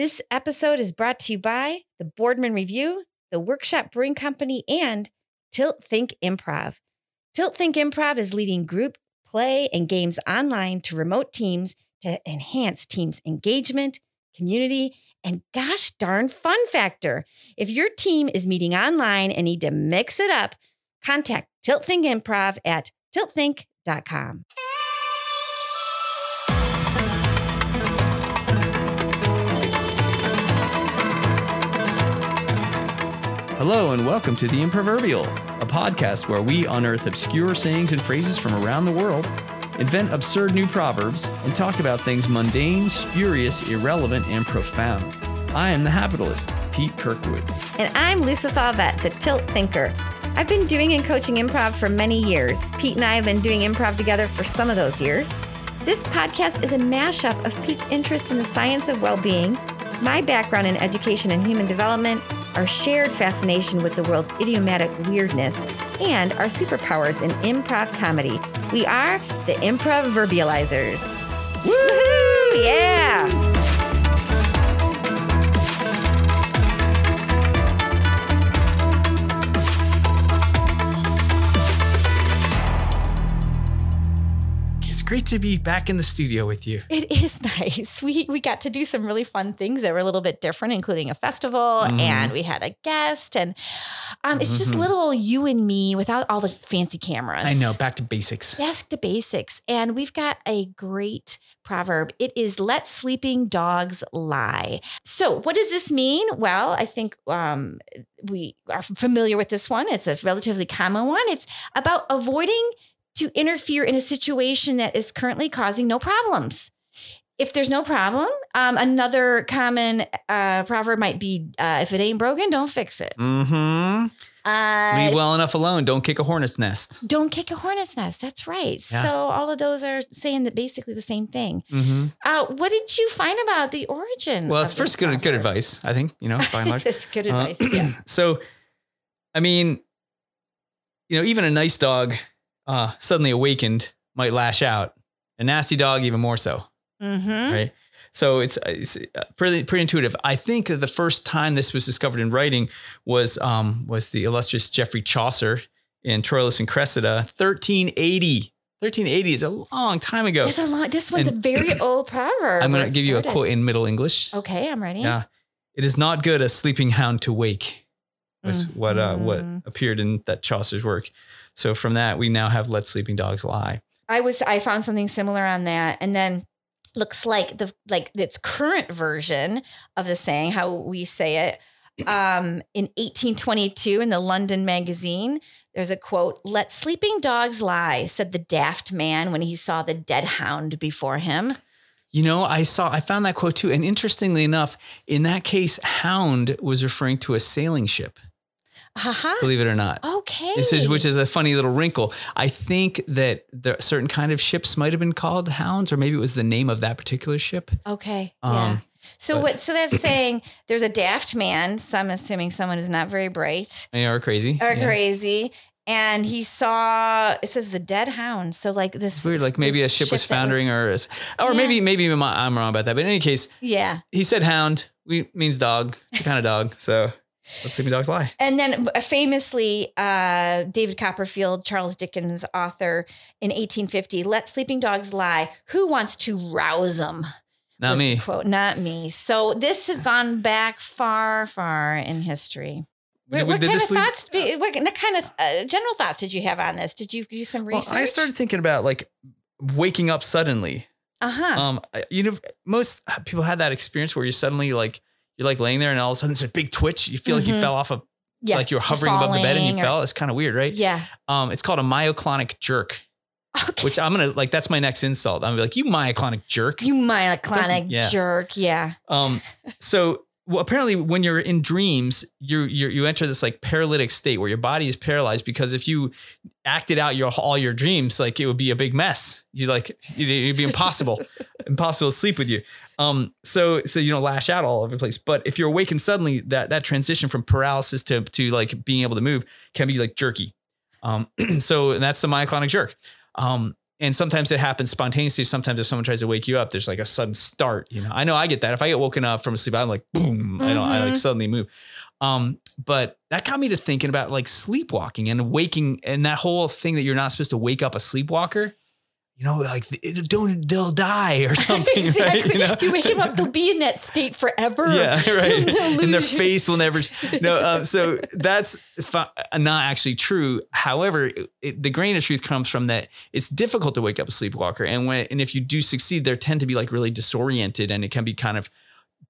This episode is brought to you by the Boardman Review, the Workshop Brewing Company, and Tilt Think Improv. Tilt Think Improv is leading group play and games online to remote teams to enhance teams' engagement, community, and gosh darn fun factor. If your team is meeting online and need to mix it up, contact Tilt Think Improv at tiltthink.com. Hello, and welcome to The Improverbial, a podcast where we unearth obscure sayings and phrases from around the world, invent absurd new proverbs, and talk about things mundane, spurious, irrelevant, and profound. I am the Happitalist, Pete Kirkwood. And I'm Lisa Thauvette, the Tilt Thinker. I've been doing and coaching improv for many years. Pete and I have been doing improv together for some of those years. This podcast is a mashup of Pete's interest in the science of well being, my background in education and human development, our shared fascination with the world's idiomatic weirdness, and our superpowers in improv comedy. We are the Improv Verbializers. Woohoo! Yeah! Great to be back in the studio with you. It is nice. We we got to do some really fun things that were a little bit different, including a festival, Mhm. and we had a guest, and um, it's just Mhm. little you and me without all the fancy cameras. I know, back to basics. Ask to basics, and we've got a great proverb. It is "Let sleeping dogs lie." So, what does this mean? Well, I think um, we are familiar with this one. It's a relatively common one. It's about avoiding to interfere in a situation that is currently causing no problems. If there's no problem, um, another common uh, proverb might be uh, if it ain't broken, don't fix it. Mm-hmm. Uh, Leave well enough alone. Don't kick a hornet's nest. don't kick a hornet's nest. That's right. Yeah. So all of those are saying that basically the same thing. Mm-hmm. Uh, what did you find about the origin? Well, it's first good good advice, I think, you know, by and large. It's good Uh, advice. yeah. So, I mean, you know, even a nice dog uh, suddenly awakened might lash out. A nasty dog, even more so, Mm-hmm. right? So it's, it's uh, pretty pretty intuitive. I think that the first time this was discovered in writing was um, was the illustrious Geoffrey Chaucer in Troilus and Cressida, 1380. 1380 is a long time ago. It's a lot. This one's And- a very old proverb. I'm going to give you a quote in Middle English. Okay, I'm ready. Yeah. It is not good a sleeping hound to wake. Was what uh what Mhm. appeared in that Chaucer's work. So from that we now have let sleeping dogs lie. I was I found something similar on that, and then looks like the like its current version of the saying, how we say it. Um, in 1822, in the London Magazine, there's a quote: "Let sleeping dogs lie," said the daft man when he saw the dead hound before him. You know, I saw I found that quote too. And interestingly enough, in that case, hound was referring to a sailing ship, Haha. believe it or not. Okay. This is, which is a funny little wrinkle. I think that there certain kind of ships might have been called hounds, or maybe it was the name of that particular ship. Okay. Um, yeah. So but- what? So that's saying there's a daft man. Some assuming someone who's not very bright They are crazy. or Yeah. crazy, and he saw it says the dead hound. So like this It's weird, like maybe a this ship was foundering, or or Yeah. maybe maybe I'm I'm wrong about that. But in any case, yeah. he said hound. We means dog, the kind of dog. So let sleeping dogs lie. And then famously, uh, David Copperfield, Charles Dickens author in 1850, "Let sleeping dogs lie. Who wants to rouse them?" Not me. Quote, not me. So this has gone back far, far in history. What, what kind of lead- thoughts? be- What what kind of uh, general thoughts did you have on this? Did you do some Well, research? I started thinking about like waking up suddenly. Uh huh. Um, you know, most people had that experience where you suddenly like you're like laying there and all of a sudden there's a big twitch. You feel like you Mhm. fell off a yeah. like you were hovering above the bed and you or- fell. It's kind of weird, right? Yeah. Um, it's called a myoclonic jerk, Okay. which I'm gonna like. That's my next insult. I'm gonna be like, you myoclonic jerk. you myoclonic Yeah. jerk. Yeah. Um, so well, apparently when you're in dreams, you you you enter this like paralytic state where your body is paralyzed because if you acted out your all your dreams, like it would be a big mess. You like it'd be impossible, impossible to sleep with you. Um, so so you don't lash out all over the place. But if you're awakened suddenly, that that transition from paralysis to to like being able to move can be like jerky. Um, so that's the myoclonic jerk. Um, and sometimes it happens spontaneously. Sometimes if someone tries to wake you up, there's like a sudden start. You know, I know I get that. If I get woken up from a sleep, I'm like, boom, I don't, I like Mhm. suddenly move. Um, but that got me to thinking about like sleepwalking and waking and that whole thing that you're not supposed to wake up a sleepwalker. You know, like don't they'll die or something. exactly. Right? You know? You wake them up, they'll be in that state forever. Yeah, right. And their face will never. No, um, so that's fi- not actually true. However, it, it, the grain of truth comes from that it's difficult to wake up a sleepwalker, and when and if you do succeed, they tend to be like really disoriented, and it can be kind of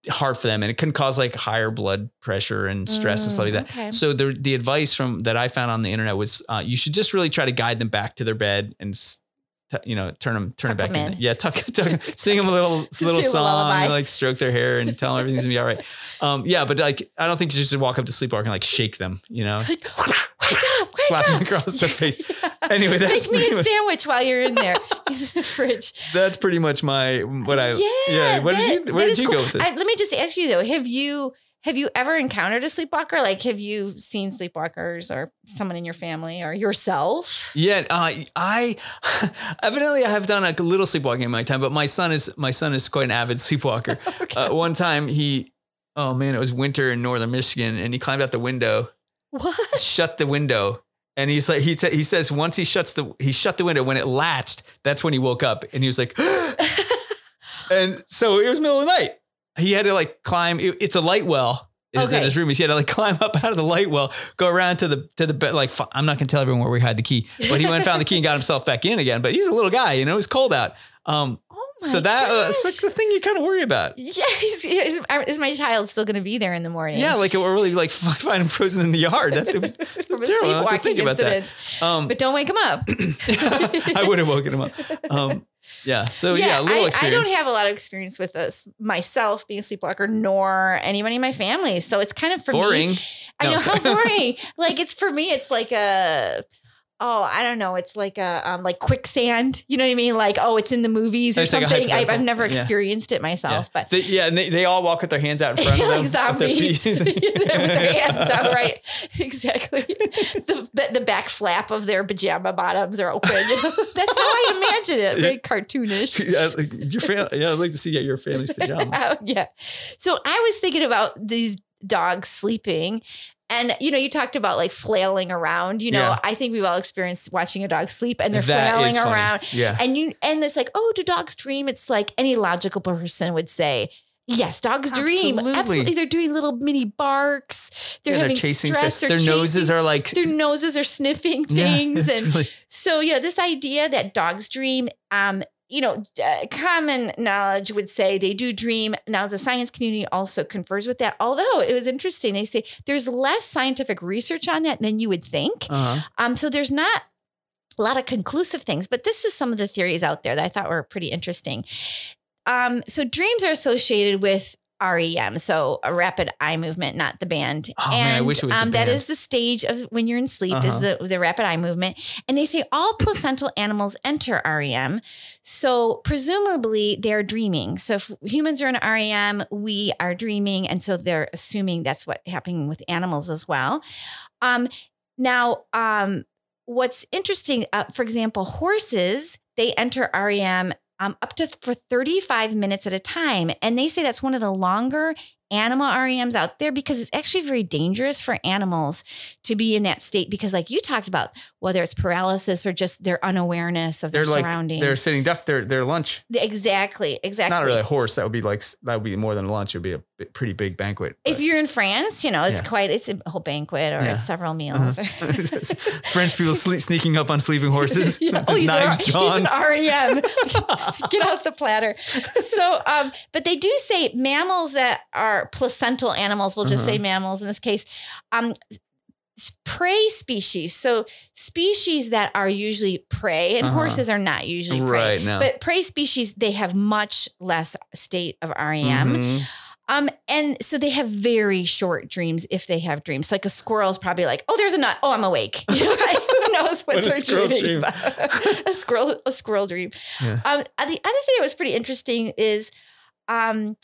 hard for them, and it can cause like higher blood pressure and stress and stuff like Mm, that. okay. So the the advice from that I found on the internet was uh, you should just really try to guide them back to their bed and. You know, turn them, turn Tuck them back in. in. Yeah, tuck, tuck, sing them a little, little Sing 'em a song, lullaby. like stroke their hair and tell them everything's gonna be all right. Um, yeah, but like, I don't think you should walk up to sleepwalker and like shake them, you know, Like, wake up, wake slap them across the face. Anyway, that's Make me a much, sandwich while you're in there in the fridge. that's pretty much my what I yeah. What that- did you where did you cool. go with this? I, let me just ask you though: Have you have you ever encountered a sleepwalker? Like, have you seen sleepwalkers or someone in your family or yourself? Yeah, uh, I evidently I have done a little sleepwalking in my time, but my son is my son is quite an avid sleepwalker. uh, one time he, oh man, it was winter in northern Michigan, and he climbed out the window, What? shut the window, and he's like he t- he says once he shuts the he shut the window when it latched, that's when he woke up, and he was like, and so it was middle of the night. He had to like climb. it- it's a light well. In, in his room, he had to like climb up out of the light well, go around to the to the bed. Like I'm not gonna tell everyone where we hid the key, but he went and found the key and got himself back in again. But he's a little guy, you know. It's cold out. Um, Oh my so that uh, it's like the thing you kind of worry about. Yeah, is, is, is my child still going to be there in the morning? Yeah, like it will really like find him frozen in the yard. That would from terrible. I have to sleepwalking think about that. Um, But don't wake him up. I would have woken him up. Um, yeah. So yeah, a little I, I don't have a lot of experience with this myself being a sleepwalker, nor anybody in my family. So it's kind of for boring. me. I No, know sorry. how boring. like it's for me. It's like a. Oh, I don't know. It's like a um, like quicksand. You know what I mean? Like oh, it's in the movies or It's like something. I, I've hypothetical. never Yeah. experienced it Yeah. myself, but They, yeah, and they, they all walk with their hands out in front of them. like with their zombies with their hands out, right? Exactly. The, the the back flap of their pajama bottoms are open. That's how I imagine it. Very cartoonish. yeah, like your family. Yeah, I'd like to see yeah, your family's pajamas. Oh, yeah. So I was thinking about these dogs sleeping. And you know, you talked about like flailing around. You know, Yeah. I think we've all experienced watching a dog sleep and they're That flailing funny. around. Yeah. And you and it's like, oh, do dogs dream? It's like any logical person would say, yes, dogs dream. Absolutely. Absolutely. They're doing little mini barks. They're Yeah, having chasing stress. They're Their noses are like their noses are sniffing things it's and really- so yeah, this idea that dogs dream, um, you know, uh, common knowledge would say they do dream. Now the science community also confers with that. Although it was interesting, they say there's less scientific research on that than you would think. uh-huh. Um, so there's not a lot of conclusive things, but this is some of the theories out there that I thought were pretty interesting. Um, so dreams are associated with REM, so a rapid eye movement, not the band. Oh, man, I wish it was um, that is the stage of when you're in sleep is Uh-huh. the the rapid eye movement. And they say all placental animals enter REM. So presumably they're dreaming. So if humans are in REM, we are dreaming, and so they're assuming that's what happening with animals as well. Um, now, um, what's interesting, uh, for example, horses, they enter REM um, up to for 35 minutes at a time. And they say that's one of the longer animal REMs out there because it's actually very dangerous for animals to be in that state because, like you talked about, whether it's paralysis or just their unawareness of They're their like surroundings. they're sitting duck. Their their lunch. exactly, exactly. Not really a horse. That would be like that would be more than a lunch. It would be a pretty big banquet. if you're in France, you know, it's Yeah. quite, it's a whole banquet or Yeah. Uh-huh. several meals. French people sleep, sneaking up on sleeping horses, Yeah. Oh, he's, knives an, he's an REM. Get out the platter. So, um, but they do say mammals that are placental animals, we'll just say Uh-huh. mammals in this case, um, prey species. So species that are usually prey and Uh-huh. horses are not usually prey. right now. But prey species, they have much less state of REM. Mhm. Um, and so they have very short dreams if they have dreams. Like a squirrel is probably like, oh, there's a nut. Oh, I'm awake. You know, who knows what, What a they're dreaming dream. about. a squirrel, a squirrel dream. Yeah. Um, uh, the other thing that was pretty interesting is, um,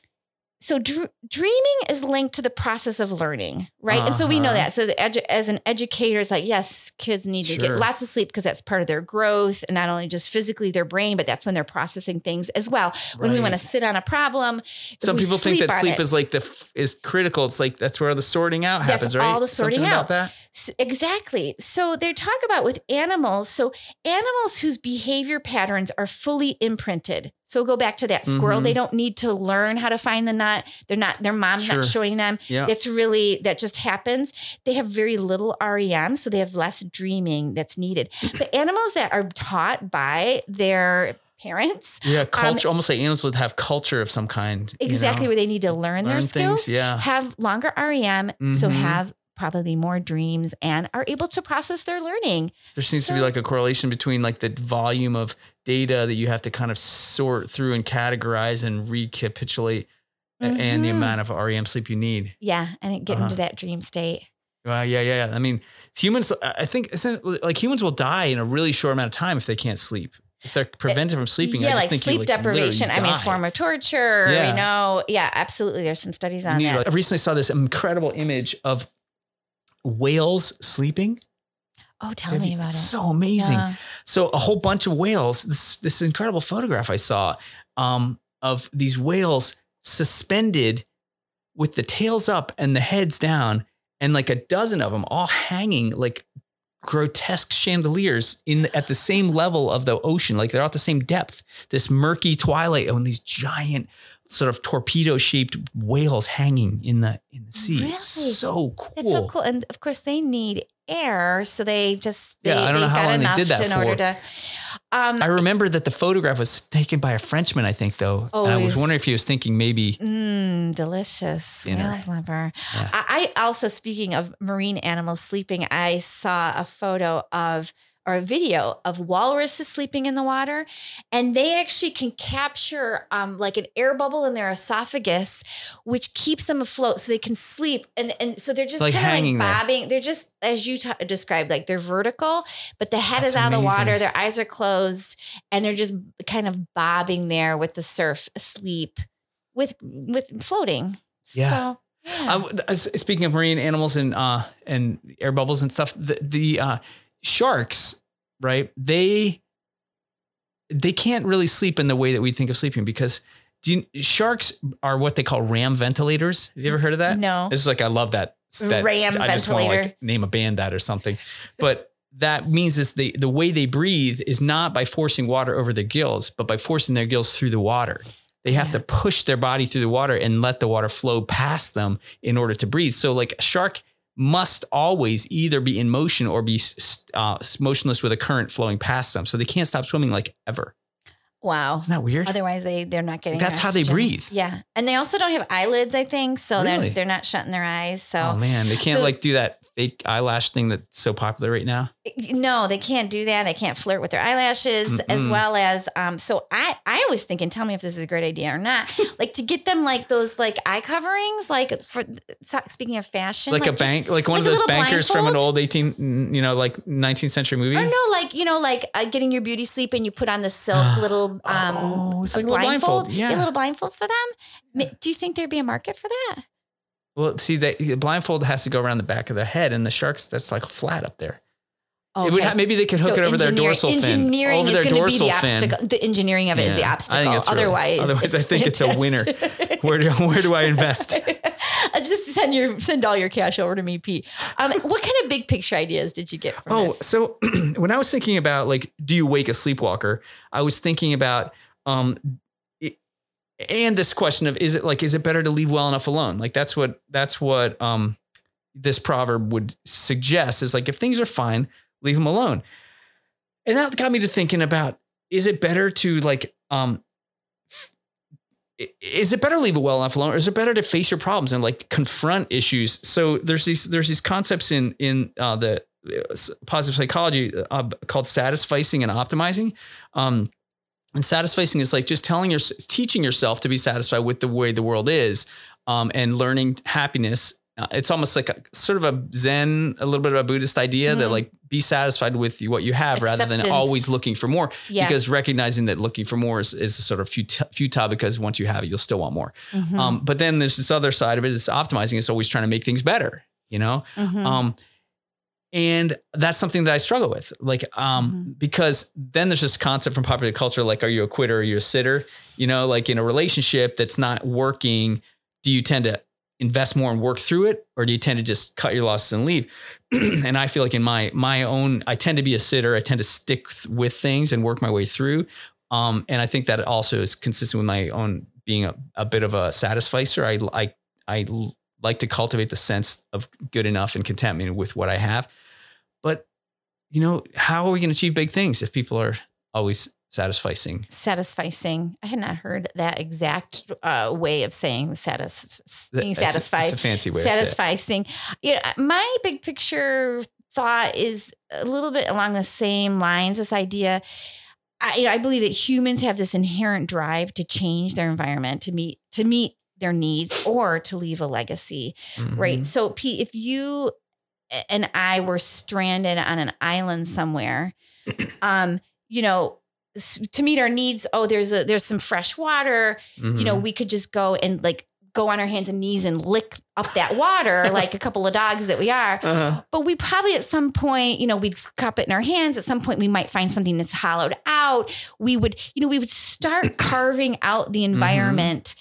so dr- dreaming is linked to the process of learning, right? And so we know Uh-huh. that. So the edu- as an educator, it's like, yes, kids need to get lots of sleep because that's part of their growth, and not only just physically their brain, but that's when they're processing things as well. When we want to sit on a problem, Some people think that sleep it- is like the f- is critical. It's like that's where the sorting out That's happens, right? all the sorting Something out. about that. S- Exactly. So they talk about with animals. So animals whose behavior patterns are fully imprinted. So go back to that squirrel. Mhm. They don't need to learn how to find the nut. They're not. Their mom's Sure. not showing them. Yeah. It's really that just happens. They have very little REM, so they have less dreaming that's needed. But animals that are taught by their parents Yeah, culture. almost like animals would have culture of some kind. you um, exactly know? where they need to learn, their skills things. Yeah. have longer REM, so Mhm. have probably more dreams and are able to process their learning. There seems to be like a correlation between like the volume of data that you have to kind of sort through and categorize and recapitulate a- and the Mhm. amount of REM sleep you need. Yeah, and it get Uh-huh. into that dream state. Well, yeah, yeah. yeah. I mean, humans, I think, isn't like humans will die in a really short amount of time if they can't sleep. If they're prevented from sleeping, I yeah, just like sleep you, like, deprivation. I mean, form of torture. Yeah. You know, yeah, absolutely. There's some studies You on need, that. like- I recently saw this incredible image of whales sleeping. oh, tell me about it's it. so amazing. Yeah. So a whole bunch of whales. This this incredible photograph I saw um, of these whales suspended with the tails up and the heads down, and like a dozen of them all hanging like grotesque chandeliers in at the same level of the ocean. Like they're at the same depth. This murky twilight and these giant sort of torpedo shaped whales hanging in the in the sea. Really? So cool. It's so cool. And of course, they need air. So they just, they, Yeah, I don't know how long they did that in order for. to. Um, I remember that the photograph was taken by a Frenchman, I think, though. and I was wondering if he was thinking maybe. Mm, delicious. Dinner. Whale blubber. Yeah. I, I also, speaking of marine animals sleeping, I saw a photo of or a video of walruses sleeping in the water, and they actually can capture um, like an air bubble in their esophagus, which keeps them afloat, so they can sleep. And and so they're just Like kind of like hanging there. bobbing. They're just as you t- described, like they're vertical, but the head That's is out of the water. Their eyes are closed, and they're just kind of bobbing there with the surf, asleep, with with floating. Yeah. So, yeah. Um, speaking of marine animals and uh, and air bubbles and stuff, the, the uh, sharks, right? They they can't really sleep in the way that we think of sleeping because do you, sharks are what they call ram ventilators. Have you ever heard of that? no. It's like I love that. that Ram I just want to ventilator. like name a band that or something. But that means is the the way they breathe is not by forcing water over their gills, but by forcing their gills through the water. They have Yeah. to push their body through the water and let the water flow past them in order to breathe. So like a shark must always either be in motion or be uh, motionless with a current flowing past them. So they can't stop swimming like ever. Wow. Isn't that weird? Otherwise, they they're not getting. That's how they breathe. Yeah, and they also don't have eyelids. I think so. Really? They're they're not shutting their eyes. So oh man, they can't So- like do that fake eyelash thing that's so popular right now. no, they can't do that. They can't flirt with their eyelashes as Mm-mm. well as. Um. So I I was thinking, tell me if this is a great idea or not. like to get them like those like eye coverings, like for so- speaking of fashion, Like, a just- bank, like one like of a those little bankers from an blindfold? old 18, you know, like 19th century movie. Or no, like you know, like uh, getting your beauty sleep, and you put on the silk little um, Oh, it's like a blindfold. Yeah. a little blindfold for them. Do you think there'd be a market for that? Well, see, the blindfold has to go around the back of the head, and the sharks that's like flat up there. It would Okay. ha- maybe they could hook So it over their dorsal fin. Engineering over is their going to be dorsal the fin. The engineering of it is the Yeah, I think obstacle. it's really- otherwise, otherwise I think it's a winner. Where do where do I invest? Just send your send all your cash over to me, Pete. Um, what kind of big picture ideas did you get from Oh, this? so when I was thinking about like, do you wake a sleepwalker? I was thinking about, um, it, and this question of is it like is it better to leave well enough alone? Like that's what that's what um this proverb would suggest is like if things are fine, leave them alone. And that got me to thinking about is it better to like um is it better to leave it well enough alone or is it better to face your problems and like confront issues so there's these there's these concepts in in uh, the uh, positive psychology uh, called satisficing and optimizing um and satisficing is like just telling your teaching yourself to be satisfied with the way the world is um, and learning happiness uh, it's almost like a sort of a zen a little bit of a buddhist idea that Mhm. like be satisfied with what you have rather than always looking for more. Yeah. Because recognizing that looking for more is, is sort of futile, futile because once you have it, you'll still want more. Mhm. Um, but then there's this other side of it. It's optimizing. It's always trying to make things better, you know? Mhm. Um, and that's something that I struggle with. Like, um, Mm-hmm. because then there's this concept from popular culture, like, are you a quitter or are you a sitter? You know, like in a relationship that's not working, do you tend to invest more and work through it? Or do you tend to just cut your losses and leave? and I feel like in my, my own, I tend to be a sitter. I tend to stick th- with things and work my way through. Um, and I think that also is consistent with my own being a, a bit of a satisficer. I, I i like to cultivate the sense of good enough and contentment with what I have. But, you know, how are we going to achieve big things if people are always satisficing? satisficing. I had not heard that exact uh, way of saying satis- being It's a- satisfied. It's a fancy way of saying it. satisficing. Yeah, my big picture thought is a little bit along the same lines. This idea, I, you know, I believe that humans have this inherent drive to change their environment to meet to meet their needs or to leave a legacy. Right. Mhm. So, Pete, if you and I were stranded on an island somewhere, um, you know, to meet our needs, oh, there's a there's some fresh water. You know, Mhm. we could just go and like go on our hands and knees and lick up that water like a couple of dogs that we are. Uh-huh. But we probably at some point, you know, we'd cup it in our hands. At some point, we might find something that's hollowed out. We would, you know, we would start carving out the environment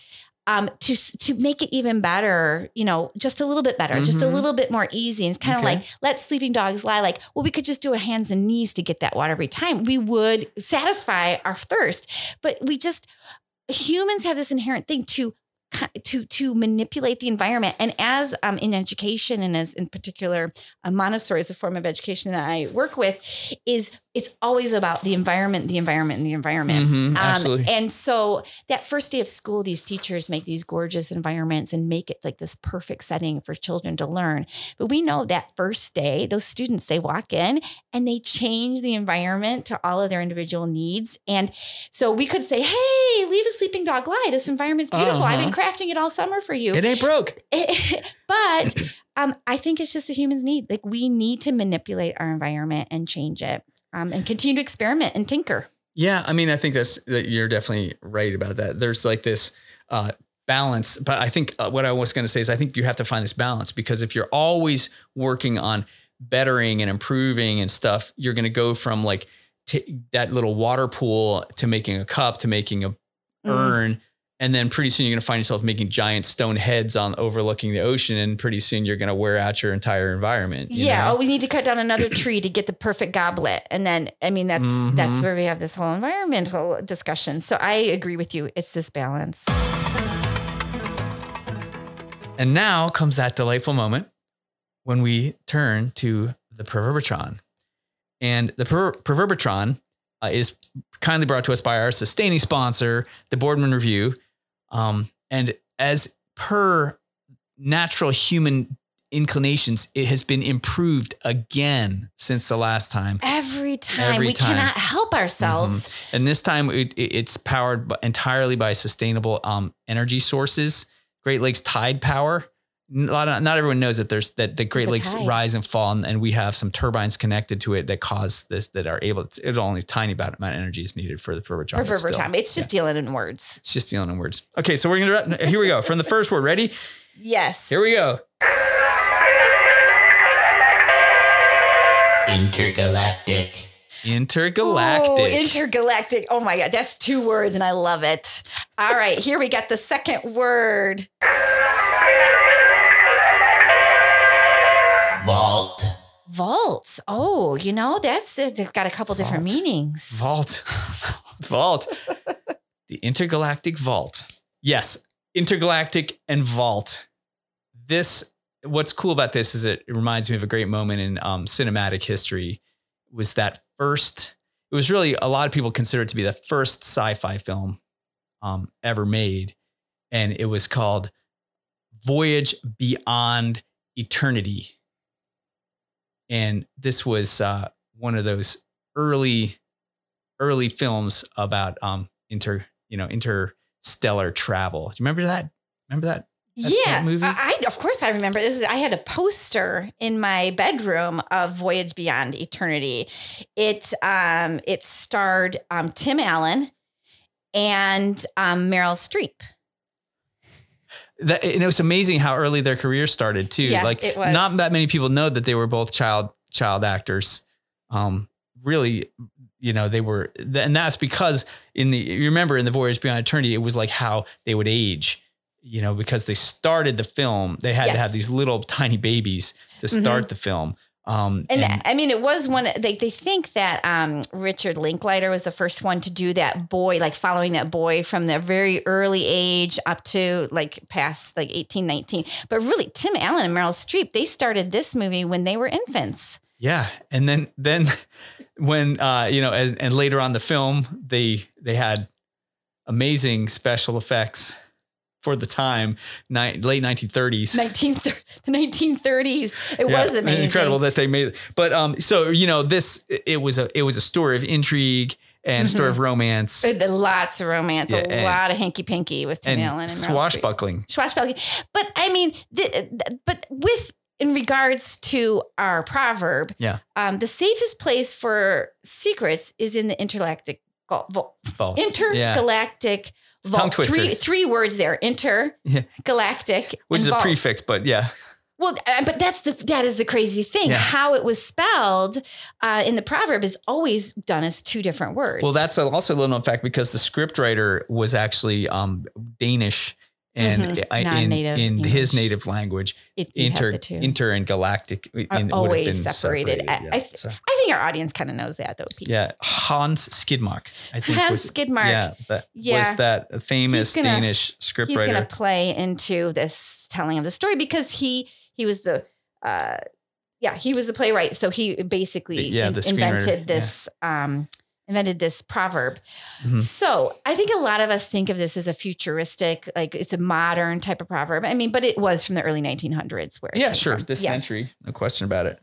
um, to to make it even better. You know, just a little bit better, just a Mhm. little bit more easy. And it's kind of Okay. like let sleeping dogs lie. Like, well, we could just do a hands and knees to get that water every time. We would satisfy our thirst, but we just humans have this inherent thing to to to manipulate the environment and as um, in education and as in particular uh, montessori is a form of education that i work with is it's always about the environment the environment and the environment. Mhm, absolutely. um, and so that first day of school these teachers make these gorgeous environments and make it like this perfect setting for children to learn. But we know that first day those students they walk in and they change the environment to all of their individual needs. And so we could say hey leave a sleeping dog lie. This environment's beautiful. I've been crafting it all summer for you. It ain't broke. but um, I think it's just a human's need. Like we need to manipulate our environment and change it, um, and continue to experiment and tinker. Yeah, I mean, I think that's that you're definitely right about that. There's like this uh, balance, but I think uh, what I was going to say is I think you have to find this balance because if you're always working on bettering and improving and stuff, you're going to go from like t- that little water pool to making a cup to making a Mm. And then pretty soon you're going to find yourself making giant stone heads on overlooking the ocean. And pretty soon you're going to wear out your entire environment. you Yeah. know? Oh, we need to cut down another tree to get the perfect goblet, and then I mean that's Mhm. that's where we have this whole environmental discussion. So I agree with you. It's this balance. And now comes that delightful moment when we turn to the Proverbitron. And the per- Proverbitron uh, is kindly brought to us by our sustaining sponsor, the Boardman Review. Um, and as per natural human inclinations, it has been improved again since the last time. Every time Every we time. cannot help ourselves. And this time it, it- it's powered entirely by sustainable um, energy sources. Great Lakes Tide Power. A lot of, not everyone knows that there's that the Great There's Lakes tide. rise and fall, and, and we have some turbines connected to it that cause this that are able. To, it's only a tiny amount of energy is needed for the Proverbian. Or for time. It's just dealing in words. It's just dealing in words. Okay, so we're gonna here we go from the first word. Ready? Yes. Here we go. Intergalactic. Intergalactic. Oh, intergalactic. Oh my God. That's two words and I love it. All right. Here we got the second word. Vault. Vault. Oh, you know, that's it's got a couple different meanings. Vault. vault. The intergalactic vault. Yes, intergalactic and vault. This, what's cool about this is it, it reminds me of a great moment in um, cinematic history. Was that first? It was really a lot of people consider it to be the first sci-fi film um, ever made, and it was called Voyage Beyond Eternity. And this was uh, one of those early early films about um inter you know interstellar travel. Do you remember that? Remember that that- yeah, that movie? I, I- of course I remember this. Is, I had a poster in my bedroom of Voyage Beyond Eternity. It um it starred um Tim Allen and um Meryl Streep. That, and it was amazing how early their career started too. Yeah, like it was. not that many people know that they were both child child actors. Um, really, you know, they were, and that's because in the you remember in the Voyage Beyond Eternity, it was like how they would age. You know, because they started the film, they had to have these little tiny babies to start the film. Um, And, I mean, it was one. They they think that um, Richard Linklater was the first one to do that boy, like following that boy from the very early age up to like past like eighteen, nineteen. But really, Tim Allen and Meryl Streep, they started this movie when they were infants. Yeah, and then then when uh, you know, as, and later on the film, they they had amazing special effects for the time, ni- late 1930s. 19, the 1930s. It Yeah, was amazing. incredible that they made. But um, so you know, this it was a it was a story of intrigue and a story of romance, Uh, Lots of romance, Yeah, a lot of hanky panky with Tim and Allen and Meryl Streep. swashbuckling. swashbuckling. But I mean, the, the- but with in regards to our proverb, Yeah. um, the safest place for secrets is in the intergalactic val- intergalactic It's a tongue vault. twister. Three three words there: intergalactic, which is a prefix, but yeah, Well, uh, but that's the that is the crazy thing. Yeah. How it was spelled uh, in the proverb is always done as two different words. Well, that's also a little known fact because the scriptwriter was actually um, Danish and Mhm. I- in, in his native language, it, inter inter and galactic in, always been separated. I- yeah. I th- So, I think our audience kind of knows that though. Pete. yeah, Hans Skidmark, I think Hans was, Skidmark. Yeah, that Yeah. was that famous gonna- Danish he's going to play into this telling of the story because he he was the uh yeah he was the playwright so he basically yeah, in- invented this um invented this proverb Mhm. so i think a lot of us think of this as a futuristic like it's a modern type of proverb i mean but it was from the early 1900s where Yeah, sure. from. This yeah. century, no question about it.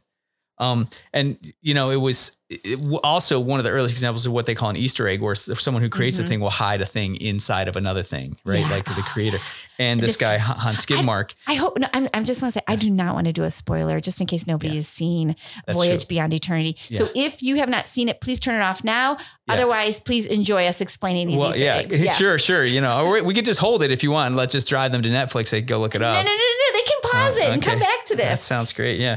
Um, and you know, it was it, w- also one of the earliest examples of what they call an Easter egg, where someone who creates Mhm. a thing will hide a thing inside of another thing, right? Yeah. Like the creator. And this, This guy Hans Skidmark, I hope. No, I'm. I'm just want to say I do not want to do a spoiler, just in case nobody Yeah. has seen That's Voyage true. Beyond Eternity. So if you have not seen it, please turn it off now. Yeah. Otherwise, please enjoy us explaining these well, Easter yeah, eggs. sure, sure. You know, or we could just hold it if you want. Let's just drive them to Netflix. They go look it up. no, no, no, no. They can pause Oh, it and come back to this. That sounds great. Yeah.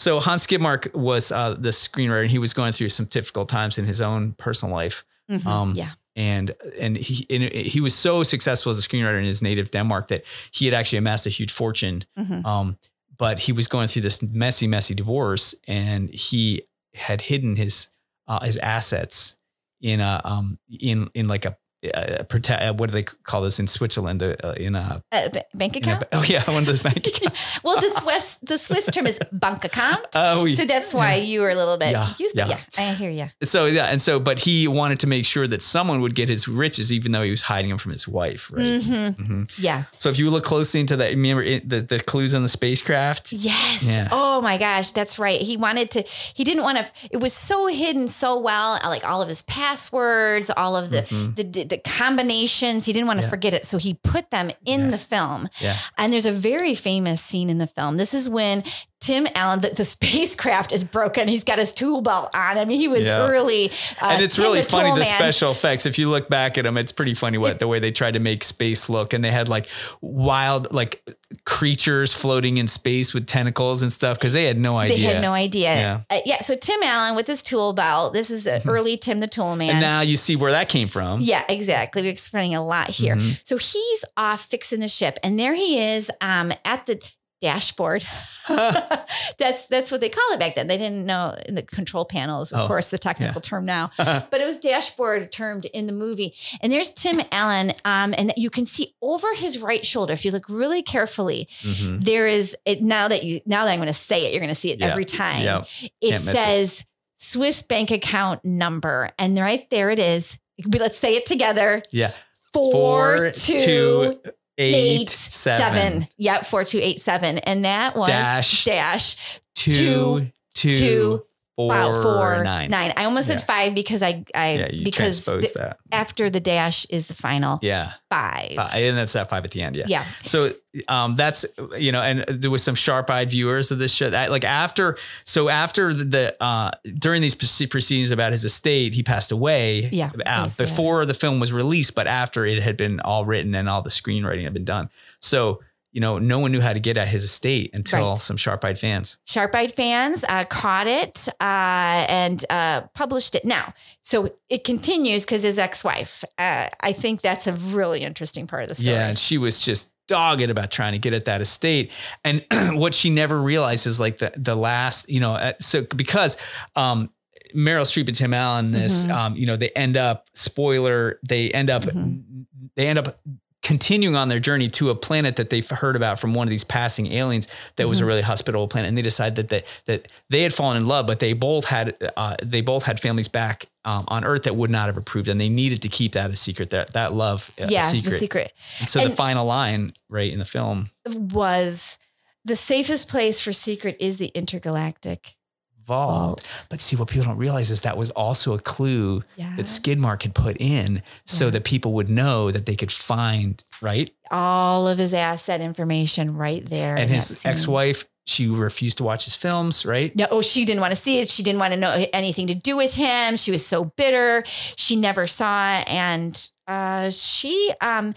So Hans Skidmark was uh, the screenwriter, and he was going through some difficult times in his own personal life. Mhm. Um, yeah. and and he and he was so successful as a screenwriter in his native Denmark that he had actually amassed a huge fortune. Mhm. Um, but he was going through this messy, messy divorce, and he had hidden his uh, his assets in a um in in like a, a protect. Uh, what do they call this in Switzerland? Uh, uh, in a, Uh, bank in a account. oh yeah, one of those bank accounts. well, the Swiss the Swiss term is bank account. Oh, so that's why you were a little bit Yeah, confused. But yeah. yeah, I hear you. so yeah, and so but he wanted to make sure that someone would get his riches, even though he was hiding them from his wife, right? Mhm. Mhm. Yeah. So if you look closely into that, remember it, the the clues on the spacecraft. Yes. Yeah. Oh my gosh, that's right. He wanted to. He didn't want to. It was so hidden so well, like all of his passwords, all of the Mhm. the, the combinations. He didn't want to Yeah. forget it, so he put them in Yeah. the film. Yeah. And there's a very famous scene in the film. This is when Tim Allen, the, the spacecraft is broken. He's got his tool belt on. I mean, he was Yeah. early. Uh, and it's Tim really the funny the Man. special effects. If you look back at them, it's pretty funny what the way they tried to make space look, and they had like wild like creatures floating in space with tentacles and stuff because they had no idea. They had no idea. Yeah. Uh, yeah. So Tim Allen with his tool belt. This is the early Tim the Tool Man. and now you see where that came from. Yeah, exactly. We're explaining a lot here. Mhm. So he's off fixing the ship, and there he is um, at the dashboard. that's that's what they call it back then. They didn't know in the control panels, of Oh, course, the technical term now, but it was dashboard termed in the movie. And there's Tim Allen, um, and you can see over his right shoulder. If you look really carefully, Mhm. there is it. Now that you now that I'm going to say it, you're going to see it Yeah, every time. yeah. It Can't it. says Swiss bank account number, and right there it is. Let's say it together. Yeah. Four, two, eight, eight, seven. seven. Yep, four two eight seven, and that was Dash. dash Two, two, two, four, Wow, four, nine. nine. I almost said five because I, I Yeah, you because transposed the- that. after the dash is the final Yeah, five. Uh, and that's at five at the end. Yeah. Yeah. So um, that's you know, and there was some sharp-eyed viewers of this show. That, like after, so after the, the uh, during these proce- proceedings about his estate, he passed away. Yeah, uh, that before the film was released, but after it had been all written and all the screenwriting had been done. So you know, no one knew how to get at his estate until Right. some sharp-eyed fans. Sharp Eyed fans uh, caught it uh, and uh, published it. Now, so it continues because his ex wife. Uh, I think that's a really interesting part of the story. Yeah, and she was just dogged about trying to get at that estate. And what she never realized is like the the last, you know, uh, so because um Meryl Streep and Tim Allen, this, Mhm. um, you know, they end up spoiler, they end up Mhm. they end up continuing on their journey to a planet that they've heard about from one of these passing aliens that was a Mhm. really hospitable planet. And they decided that they, that they had fallen in love but they both had uh, they both had families back um, on earth that would not have approved and they needed to keep that a secret that that love a yeah, secret the secret. and so the final line, right in the film, was the safest place for secret is the intergalactic vault. vault. But see, what people don't realize is that was also a clue Yeah. that Skidmark had put in so Yeah. that people would know that they could find, right? All of his asset information right there. And his ex-wife, she refused to watch his films, right? No, oh, she didn't want to see it. She didn't want to know anything to do with him. She was so bitter. She never saw it, and uh, she, um,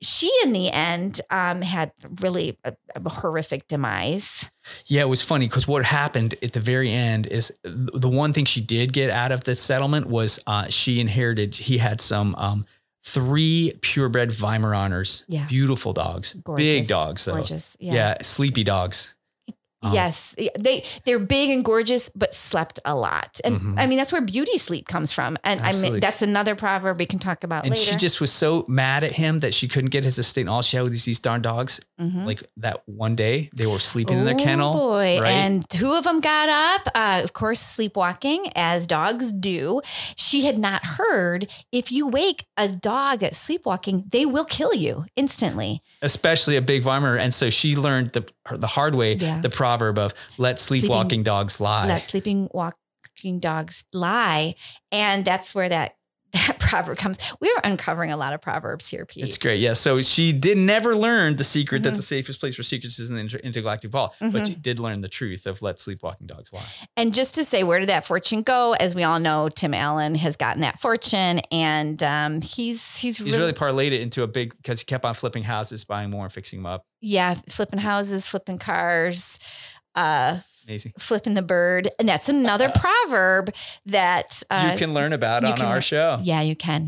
she in the end, um, had really a, a horrific demise. Yeah, it was funny because what happened at the very end is the one thing she did get out of the settlement was uh, she inherited, he had some um, three purebred Weimaraners, Yeah. beautiful dogs, big dogs, though. Gorgeous. Yeah. Yeah. sleepy dogs. Um, Yes, they they're big and gorgeous, but slept a lot, and Mhm. I mean that's where beauty sleep comes from. And I mean that's another proverb we can talk about And later. she just was so mad at him that she couldn't get his estate. And all she had was these darn dogs. Mhm. Like that one day, they were sleeping in their Oh, kennel. boy. right? And two of them got up, uh, of course, sleepwalking, as dogs do. She had not heard if you wake a dog that's sleepwalking, they will kill you instantly. Especially a big Weimar. And so she learned the the hard way Yeah. the proverb of "Let sleepwalking dogs lie." Let sleeping walking dogs lie. And that's where that. That proverb comes. We're uncovering a lot of proverbs here, Pete. It's great. Yeah. So she did never learn the secret that Mhm. the safest place for secrets is in the inter- intergalactic vault, Mhm. but she did learn the truth of let sleepwalking dogs lie. And just to say, where did that fortune go? As we all know, Tim Allen has gotten that fortune, and um, he's he's, He's really parlayed it into a big because he kept on flipping houses, buying more, and fixing them up. yeah, flipping houses, flipping cars, uh, Amazing. flipping the bird, and that's another proverb that uh, you can learn about on our learn- show. Yeah, you can.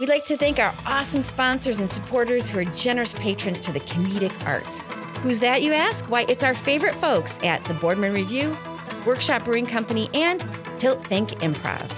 We'd like to thank our awesome sponsors and supporters who are generous patrons to the comedic arts. Who's that, you ask? Why, it's our favorite folks at the Boardman Review, Workshop Brewing Company, and Tilt Think Improv.